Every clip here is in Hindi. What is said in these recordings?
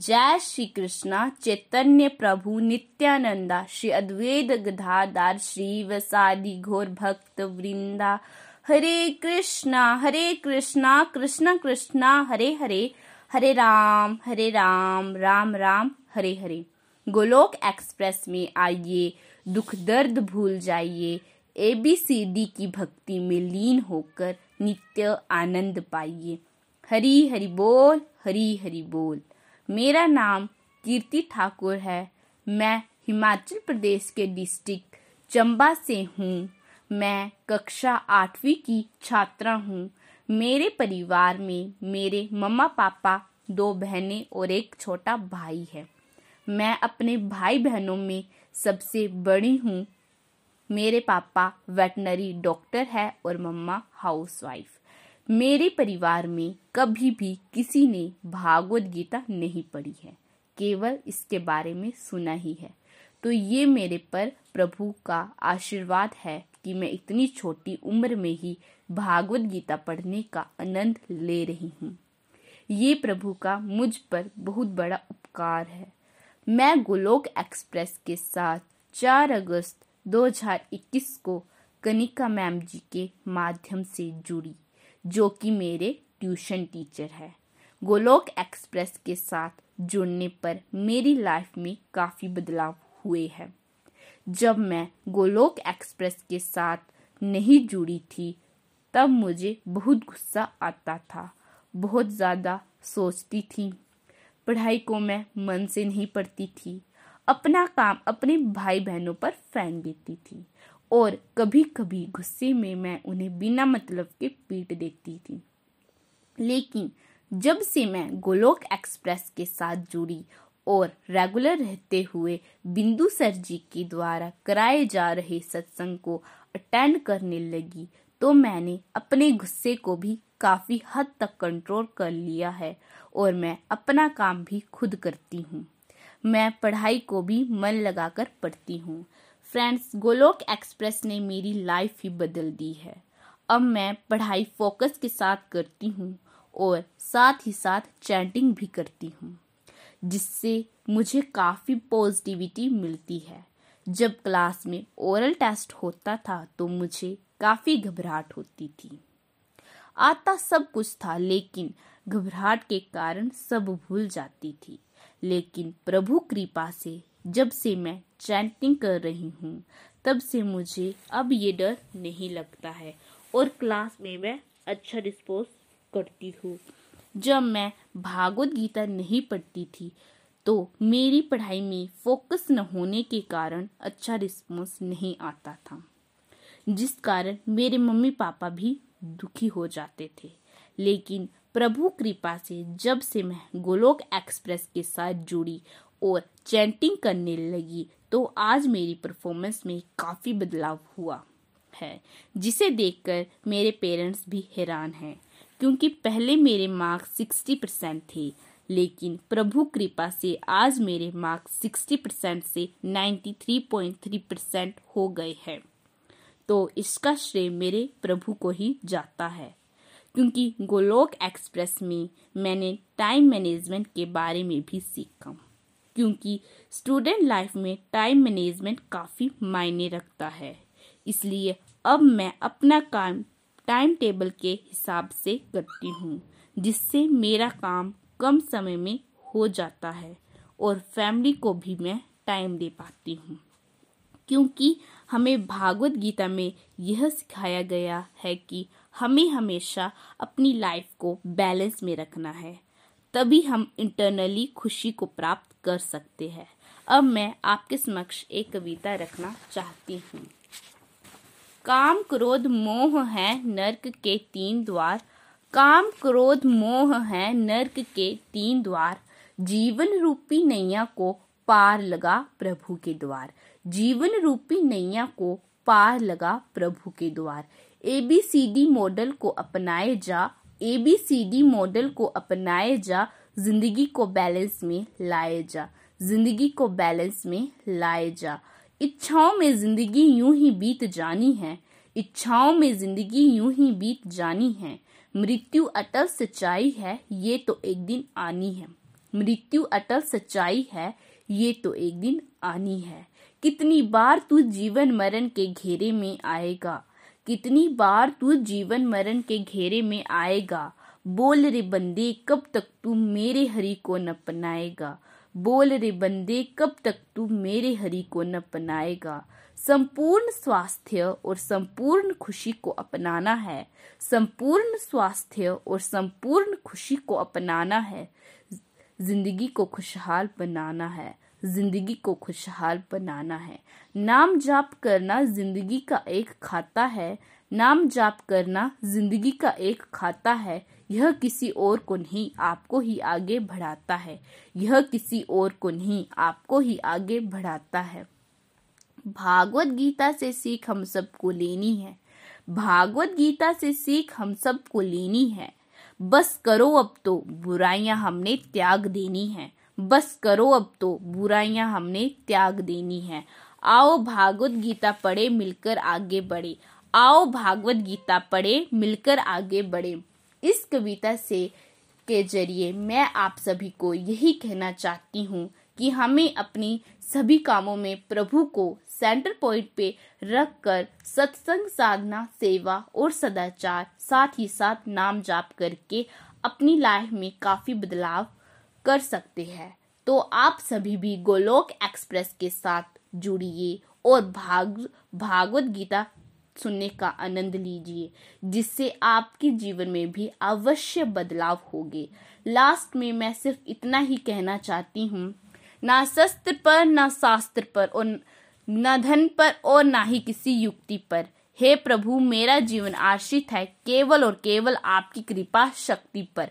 जय श्री कृष्णा चैतन्य प्रभु नित्यानंदा श्री अद्वैत गधादार श्री वसादि घोर भक्त वृंदा। हरे कृष्णा हरे कृष्णा कृष्णा कृष्णा, हरे हरे हरे राम हरे राम राम राम, हरे हरे। गोलोक एक्सप्रेस में आइए, दुख दर्द भूल जाइए एबीसीडी की भक्ति में लीन होकर नित्य आनंद पाइए। हरी हरि बोल, हरी हरि बोल। मेरा नाम कीर्ति ठाकुर है। मैं हिमाचल प्रदेश के डिस्ट्रिक्ट चंबा से हूँ। मैं कक्षा आठवीं की छात्रा हूँ। मेरे परिवार में मेरे मम्मा पापा दो बहनें और एक छोटा भाई है। मैं अपने भाई बहनों में सबसे बड़ी हूँ। मेरे पापा वेटनरी डॉक्टर है और मम्मा हाउसवाइफ। मेरे परिवार में कभी भी किसी ने भागवत गीता नहीं पढ़ी है। केवल इसके बारे में सुना ही है। तो ये मेरे पर प्रभु का आशीर्वाद है कि मैं इतनी छोटी उम्र में ही भागवत गीता पढ़ने का आनंद ले रही हूँ। ये प्रभु का मुझ पर बहुत बड़ा उपकार है। मैं गोलोक एक्सप्रेस के साथ 4 अगस्त 2021 को कनिका मैम जी के माध्यम से जुड़ी। जो कि मेरे ट्यूशन टीचर है। गोलोक एक्सप्रेस के साथ जुड़ने पर मेरी लाइफ में काफ़ी बदलाव हुए हैं। जब मैं गोलोक एक्सप्रेस के साथ नहीं जुड़ी थी, तब मुझे बहुत गुस्सा आता था, बहुत ज़्यादा सोचती थी। पढ़ाई को मैं मन से नहीं पढ़ती थी, अपना काम अपने भाई बहनों पर फेंक देती थी और कभी कभी गुस्से में मैं उन्हें बिना मतलब के पीट देती थी। लेकिन जब से मैं गोलोक एक्सप्रेस के साथ जुड़ी और रेगुलर रहते हुए बिंदु सर जी के द्वारा कराए जा रहे सत्संग को अटेंड करने लगी तो मैंने अपने गुस्से को भी काफ़ी हद तक कंट्रोल कर लिया है और मैं अपना काम भी खुद करती हूँ। मैं पढ़ाई को भी मन लगाकर पढ़ती हूँ। फ्रेंड्स, गोलोक एक्सप्रेस ने मेरी लाइफ ही बदल दी है। अब मैं पढ़ाई फोकस के साथ करती हूँ और साथ ही साथ चैटिंग भी करती हूँ, जिससे मुझे काफ़ी पॉजिटिविटी मिलती है। जब क्लास में ओरल टेस्ट होता था तो मुझे काफ़ी घबराहट होती थी। आता सब कुछ था, लेकिन घबराहट के कारण सब भूल जाती थी। लेकिन प्रभु कृपा से, जब से मैं चैंटिंग कर रही हूँ। तब से मुझे अब ये डर नहीं लगता है और क्लास में मैं अच्छा रिस्पॉन्स करती हूँ। जब मैं भागवत गीता नहीं पढ़ती थी तो मेरी पढ़ाई में फोकस न होने के कारण अच्छा रिस्पॉन्स नहीं आता था, जिस कारण मेरे मम्मी पापा भी दुखी हो जाते थे। लेकिन प्रभु कृपा से जब से मैं गोलोक एक्सप्रेस के साथ जुड़ी और चैंटिंग करने लगी तो आज मेरी परफॉर्मेंस में काफ़ी बदलाव हुआ है, जिसे देखकर मेरे पेरेंट्स भी हैरान हैं, क्योंकि पहले मेरे मार्क्स सिक्सटी परसेंट थे, लेकिन प्रभु कृपा से आज मेरे मार्क्स सिक्सटी परसेंट से ninety three point three percent हो गए हैं। तो इसका श्रेय मेरे प्रभु को ही जाता है, क्योंकि गोलोक एक्सप्रेस में मैंने टाइम मैनेजमेंट के बारे में भी सीखा। क्योंकि स्टूडेंट लाइफ में टाइम मैनेजमेंट काफ़ी मायने रखता है। इसलिए अब मैं अपना काम टाइम टेबल के हिसाब से करती हूँ, जिससे मेरा काम कम समय में हो जाता है और फैमिली को भी मैं टाइम दे पाती हूँ। क्योंकि हमें भागवत गीता में यह सिखाया गया है कि हमें हमेशा अपनी लाइफ को बैलेंस में रखना है। तभी हम इंटरनली खुशी को प्राप्त कर सकते हैं। अब मैं आपके समक्ष एक कविता रखना चाहती हूँ। काम, क्रोध, मोह है नरक के तीन द्वार। काम, क्रोध, मोह है नरक के तीन द्वार। जीवन रूपी नैया को पार लगा प्रभु के द्वार। जीवन रूपी नैया को पार लगा प्रभु के द्वार। एबीसीडी मॉडल को अपनाए जा एबीसीडी मॉडल को अपनाए जा, ज़िंदगी को बैलेंस में लाए जा, ज़िंदगी को बैलेंस में लाए जा। इच्छाओं में ज़िंदगी यूँ ही बीत जानी है, इच्छाओं में ज़िंदगी यूँ ही बीत जानी है। मृत्यु अटल सच्चाई है, ये तो एक दिन आनी है। मृत्यु अटल सच्चाई है, ये तो एक दिन आनी है। कितनी बार तू जीवन मरण के घेरे में आएगा कितनी बार तू जीवन मरण के घेरे में आएगा। बोल रे बंदे, कब तक तू मेरे हरि को न पनाएगा बोल रे बंदे, कब तक तू मेरे हरि को न पनाएगा संपूर्ण स्वास्थ्य और संपूर्ण खुशी को अपनाना है। संपूर्ण स्वास्थ्य और संपूर्ण खुशी को अपनाना है। ज़िंदगी को खुशहाल बनाना है। ज़िंदगी को खुशहाल बनाना है। नाम जाप करना ज़िंदगी का एक खाता है। नाम जाप करना ज़िंदगी का एक खाता है। यह किसी और को नहीं, आपको ही आगे बढ़ाता है। यह किसी और को नहीं, आपको ही आगे बढ़ाता है। भागवत गीता से सीख हम सबको लेनी है। भागवत गीता से सीख हम सबको लेनी है। बस करो अब तो बुराइयाँ हमने त्याग देनी है। बस करो अब तो बुराइयाँ हमने त्याग देनी है। आओ भागवत गीता पढ़े, मिलकर आगे बढ़े। आओ भागवत गीता पढ़े, मिलकर आगे बढ़े। इस कविता से के ज़रिए मैं आप सभी को यही कहना चाहती हूँ कि हमें अपनी सभी कामों में प्रभु को सेंटर पॉइंट पे रख कर सत्संग साधना, सेवा और सदाचार साथ ही साथ नाम जाप करके अपनी लाइफ में काफ़ी बदलाव कर सकते हैं। तो आप सभी भी गोलोक एक्सप्रेस के साथ जुड़िए और भाग, भागवत गीता सुनने का आनंद लीजिए, जिससे आपके जीवन में भी अवश्य बदलाव होगे। लास्ट में मैं सिर्फ़ इतना ही कहना चाहती हूँ, ना शस्त्र पर, ना शास्त्र पर और न धन पर और ना ही किसी युक्ति पर। हे प्रभु, मेरा जीवन आश्रित है केवल और केवल आपकी कृपा शक्ति पर।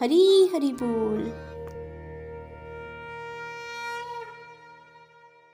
हरी हरी बोल।